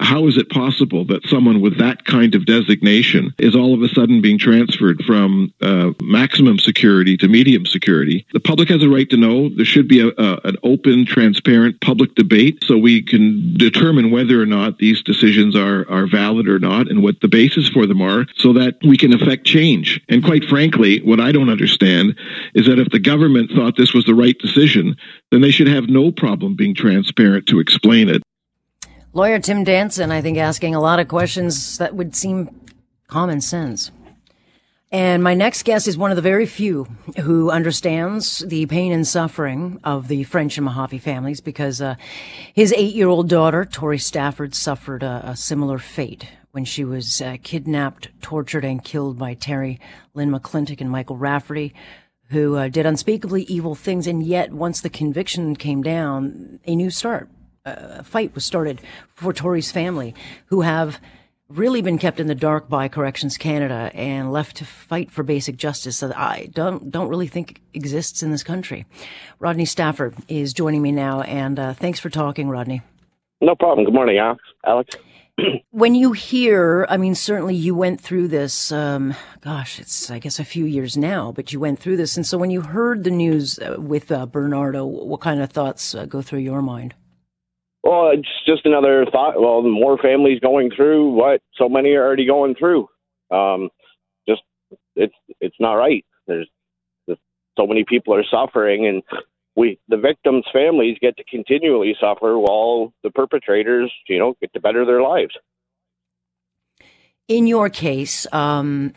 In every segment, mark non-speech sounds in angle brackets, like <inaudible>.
how is it possible that someone with that kind of designation is all of a sudden being transferred from uh, maximum security to medium security? The public has a right to know. There should be a, a, an open, transparent public debate so we can determine whether or not these decisions are, are valid or not and what the basis for them are so that we can affect change. And quite frankly, what I don't understand is that if the government thought this was the right decision, then they should have no problem being transparent to explain it. Lawyer Tim Danson, I think, asking a lot of questions that would seem common sense. And my next guest is one of the very few who understands the pain and suffering of the French and Mahaffy families because uh, his eight year old daughter, Tori Stafford, suffered a, a similar fate when she was uh, kidnapped, tortured, and killed by Terry Lynn McClintock and Michael Rafferty, who uh, did unspeakably evil things. And yet, once the conviction came down, a new start a fight was started for Tori's family, who have really been kept in the dark by Corrections Canada and left to fight for basic justice that I don't don't really think exists in this country. Rodney Stafford is joining me now, and uh, thanks for talking, Rodney. No problem. Good morning, Alex. <clears throat> when you hear, I mean, certainly you went through this. Um, gosh, it's I guess a few years now, but you went through this, and so when you heard the news uh, with uh, Bernardo, what kind of thoughts uh, go through your mind? Well, it's just another thought. Well, more families going through what so many are already going through. Um, just it's it's not right. There's, there's so many people are suffering, and we the victims' families get to continually suffer while the perpetrators, you know, get to better their lives. In your case, um,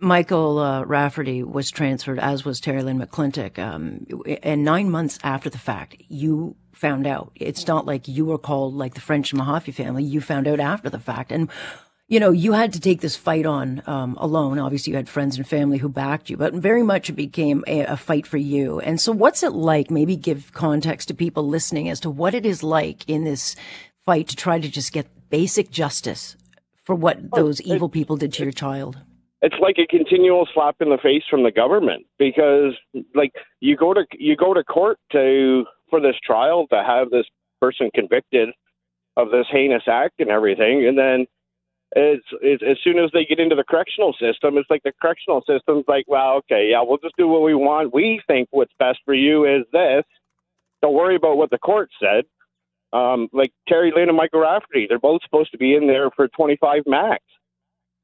Michael uh, Rafferty was transferred, as was Terri-Lynne McClintic. Um, and nine months after the fact, you found out. It's not like you were called like the French Mahaffy family. You found out after the fact. And, you know, you had to take this fight on um, alone. Obviously, you had friends and family who backed you, but very much it became a, a fight for you. And so, what's it like? Maybe give context to people listening as to what it is like in this fight to try to just get basic justice for what those evil people did to your child it's like a continual slap in the face from the government because like you go to you go to court to for this trial to have this person convicted of this heinous act and everything and then it's, it's as soon as they get into the correctional system it's like the correctional system's like well okay yeah we'll just do what we want. We think what's best for you is this. Don't worry about what the court said. Um, like Terri-Lynne and Michael Rafferty, they're both supposed to be in there for 25 max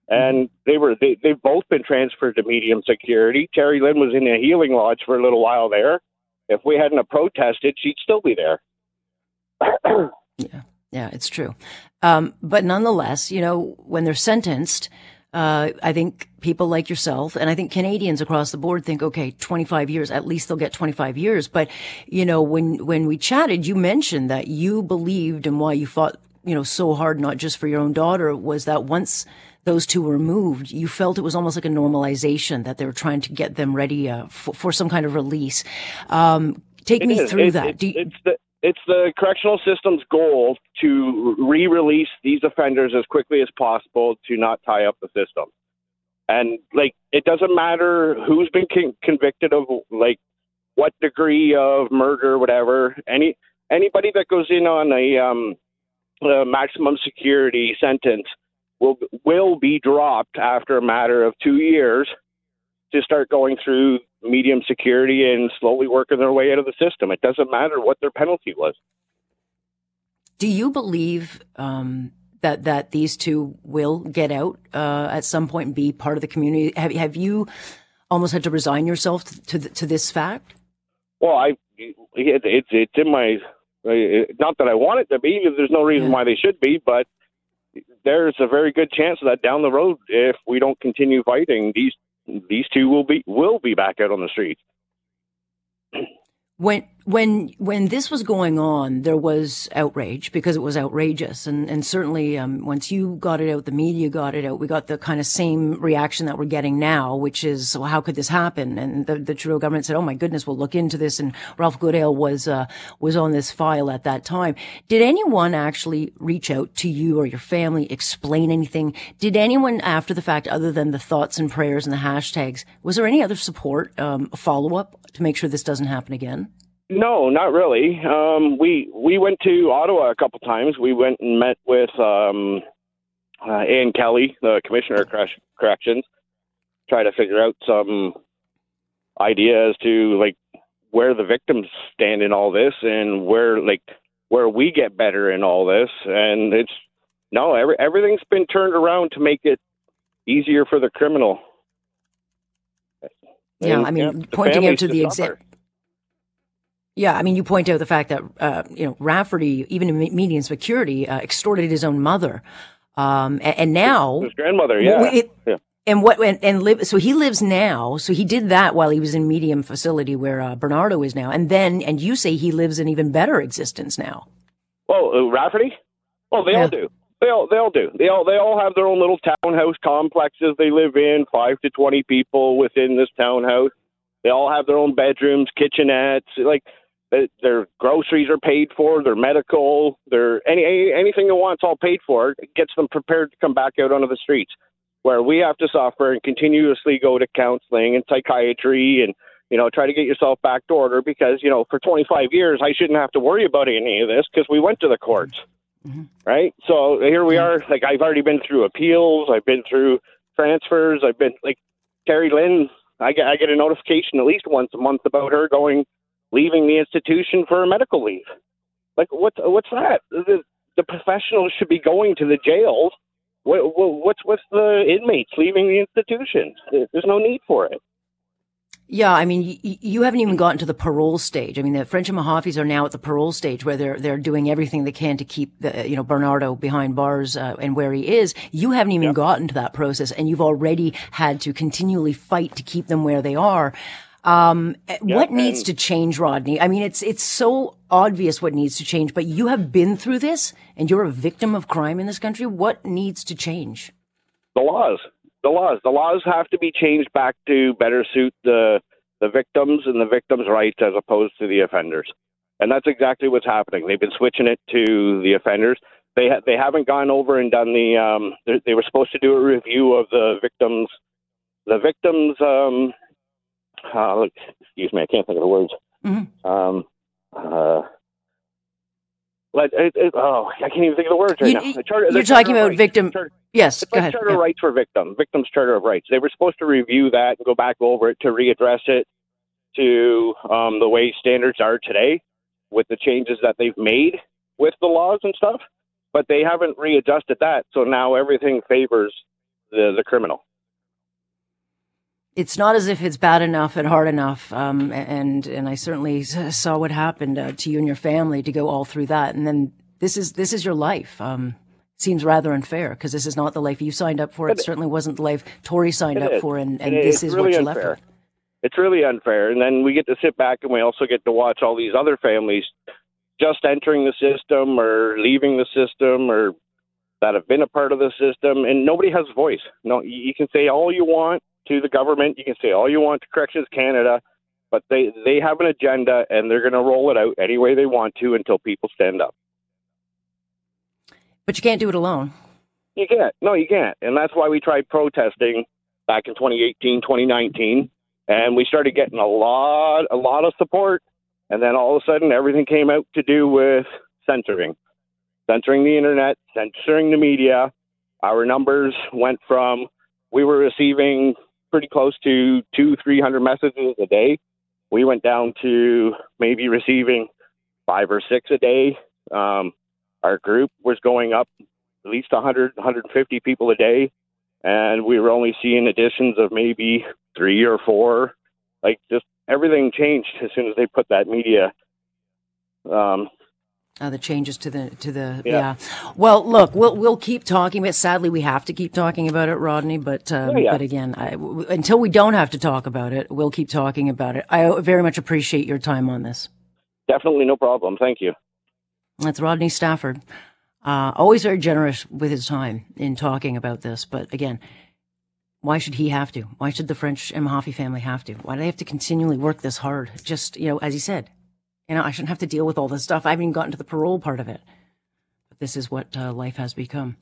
and they were they they've both been transferred to medium security. Terri-Lynne was in a healing lodge for a little while there. If we hadn't have protested, she'd still be there. <clears throat> yeah, yeah, it's true. Um, but nonetheless, you know, when they're sentenced, uh, I think people like yourself and I think Canadians across the board think, okay, 25 years, at least they'll get 25 years. But, you know, when, when we chatted, you mentioned that you believed and why you fought, you know, so hard, not just for your own daughter, was that once those two were moved, you felt it was almost like a normalization that they were trying to get them ready uh, for, for, some kind of release. Um, take it me is. through it, that. It, you- it's the it's the correctional system's goal to re-release these offenders as quickly as possible to not tie up the system. And like, it doesn't matter who's been con- convicted of like what degree of murder, whatever. Any anybody that goes in on a um, a maximum security sentence will will be dropped after a matter of two years to start going through medium security and slowly working their way out of the system. It doesn't matter what their penalty was. Do you believe um, that that these two will get out uh, at some point and be part of the community? Have have you almost had to resign yourself to to, to this fact? Well, I it, it's it's in my uh, not that I want it to be. There's no reason yeah. why they should be, but there's a very good chance that down the road, if we don't continue fighting, these these two will be will be back out on the streets. When when when this was going on, there was outrage because it was outrageous, and and certainly um, once you got it out, the media got it out. We got the kind of same reaction that we're getting now, which is, well, how could this happen? And the, the Trudeau government said, oh my goodness, we'll look into this. And Ralph Goodale was uh, was on this file at that time. Did anyone actually reach out to you or your family, explain anything? Did anyone after the fact, other than the thoughts and prayers and the hashtags, was there any other support, um, follow up to make sure this doesn't happen again? No, not really. Um, we we went to Ottawa a couple times. We went and met with um, uh, Anne Kelly, the commissioner of corrections, try to figure out some idea as to like where the victims stand in all this and where like where we get better in all this. And it's no, every, everything's been turned around to make it easier for the criminal. Yeah, and, I mean, yeah, pointing out to the example. Yeah, I mean, you point out the fact that uh, you know Rafferty, even in medium security, uh, extorted his own mother, um, and, and, now his grandmother. Yeah, it, yeah. And what and, and live so he lives now. So he did that while he was in medium facility where uh, Bernardo is now, and then and you say he lives an even better existence now. Oh, Rafferty. Oh, they yeah. all do. They all they all do. They all they all have their own little townhouse complexes they live in, five to twenty people within this townhouse. They all have their own bedrooms, kitchenettes. Like their groceries are paid for, their medical, their any, any anything they want's all paid for. It gets them prepared to come back out onto the streets, where we have to suffer and continuously go to counseling and psychiatry and you know try to get yourself back to order because you know for 25 years I shouldn't have to worry about any of this because we went to the courts, mm-hmm. right? So here we are. Like I've already been through appeals, I've been through transfers, I've been like Terri-Lynne. I get I get a notification at least once a month about her going leaving the institution for a medical leave. Like what's what's that? The, the professionals should be going to the jails. What, what's with the inmates leaving the institution? There's no need for it. Yeah, I mean, y- you haven't even gotten to the parole stage. I mean, the French and Mahaffys are now at the parole stage where they're they're doing everything they can to keep the you know Bernardo behind bars uh, and where he is. You haven't even gotten to that process, and you've already had to continually fight to keep them where they are. Um, what needs to change, Rodney? I mean, it's it's so obvious what needs to change, but you have been through this, and you're a victim of crime in this country. What needs to change? The laws, the laws, the laws have to be changed back to better suit the the victims and the victims' rights as opposed to the offenders. And that's exactly what's happening. They've been switching it to the offenders. They ha- they haven't gone over and done the. Um, they were supposed to do a review of the victims, the victims um, uh, excuse me, I can't think of the words. Mm-hmm. Um, uh, let, it, it, oh, I can't even think of the words right you, now. The charter, you're talking about rights. victim. Charter, yes, it's go like ahead. Charter yeah. rights for victims, victims' charter of rights. They were supposed to review that and go back over it to readdress it to um, the way standards are today with the changes that they've made with the laws and stuff. But they haven't readjusted that, so now everything favors the the criminal it's not as if it's bad enough and hard enough. Um, and and I certainly saw what happened uh, to you and your family to go all through that. And then this is this is your life. Um, seems rather unfair because this is not the life you signed up for. It, it certainly wasn't the life Tori signed up is. for, and, and this is really what you unfair. left with. It's really unfair. And then we get to sit back and we also get to watch all these other families just entering the system or leaving the system or that have been a part of the system, and nobody has a voice. No, you can say all you want to the government. You can say all you want to Corrections Canada, but they they have an agenda and they're going to roll it out any way they want to until people stand up. But you can't do it alone. You can't. No, you can't. And that's why we tried protesting back in 2018, 2019, and we started getting a lot a lot of support. And then all of a sudden, everything came out to do with censoring, censoring the internet, censoring the media. Our numbers went from we were receiving pretty close to two, three hundred messages a day. We went down to maybe receiving five or six a day. Um, our group was going up at least 100, 150 people a day, and we were only seeing additions of maybe three or four. Like just everything changed as soon as they put that media um, uh, the changes to the to the yeah. yeah. Well, look, we'll we'll keep talking about. Sadly, we have to keep talking about it, Rodney. But um, oh, yeah. but again, I, w- until we don't have to talk about it, we'll keep talking about it. I very much appreciate your time on this. Definitely, no problem. Thank you. That's Rodney Stafford. Uh, always very generous with his time in talking about this. But again, why should he have to? Why should the French and Mahaffy family have to? Why do they have to continually work this hard? Just you know, as he said, you know, I shouldn't have to deal with all this stuff. I haven't even gotten to the parole part of it. But this is what uh, life has become.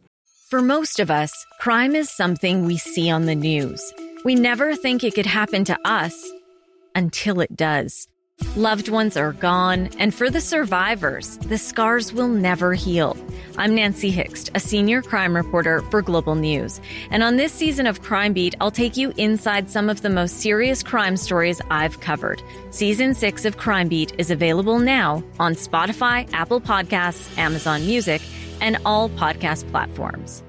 For most of us, crime is something we see on the news. We never think it could happen to us until it does. Loved ones are gone, and for the survivors, the scars will never heal. I'm Nancy Hixt, a senior crime reporter for Global News. And on this season of Crime Beat, I'll take you inside some of the most serious crime stories I've covered. Season 6 of Crime Beat is available now on Spotify, Apple Podcasts, Amazon Music, and all podcast platforms.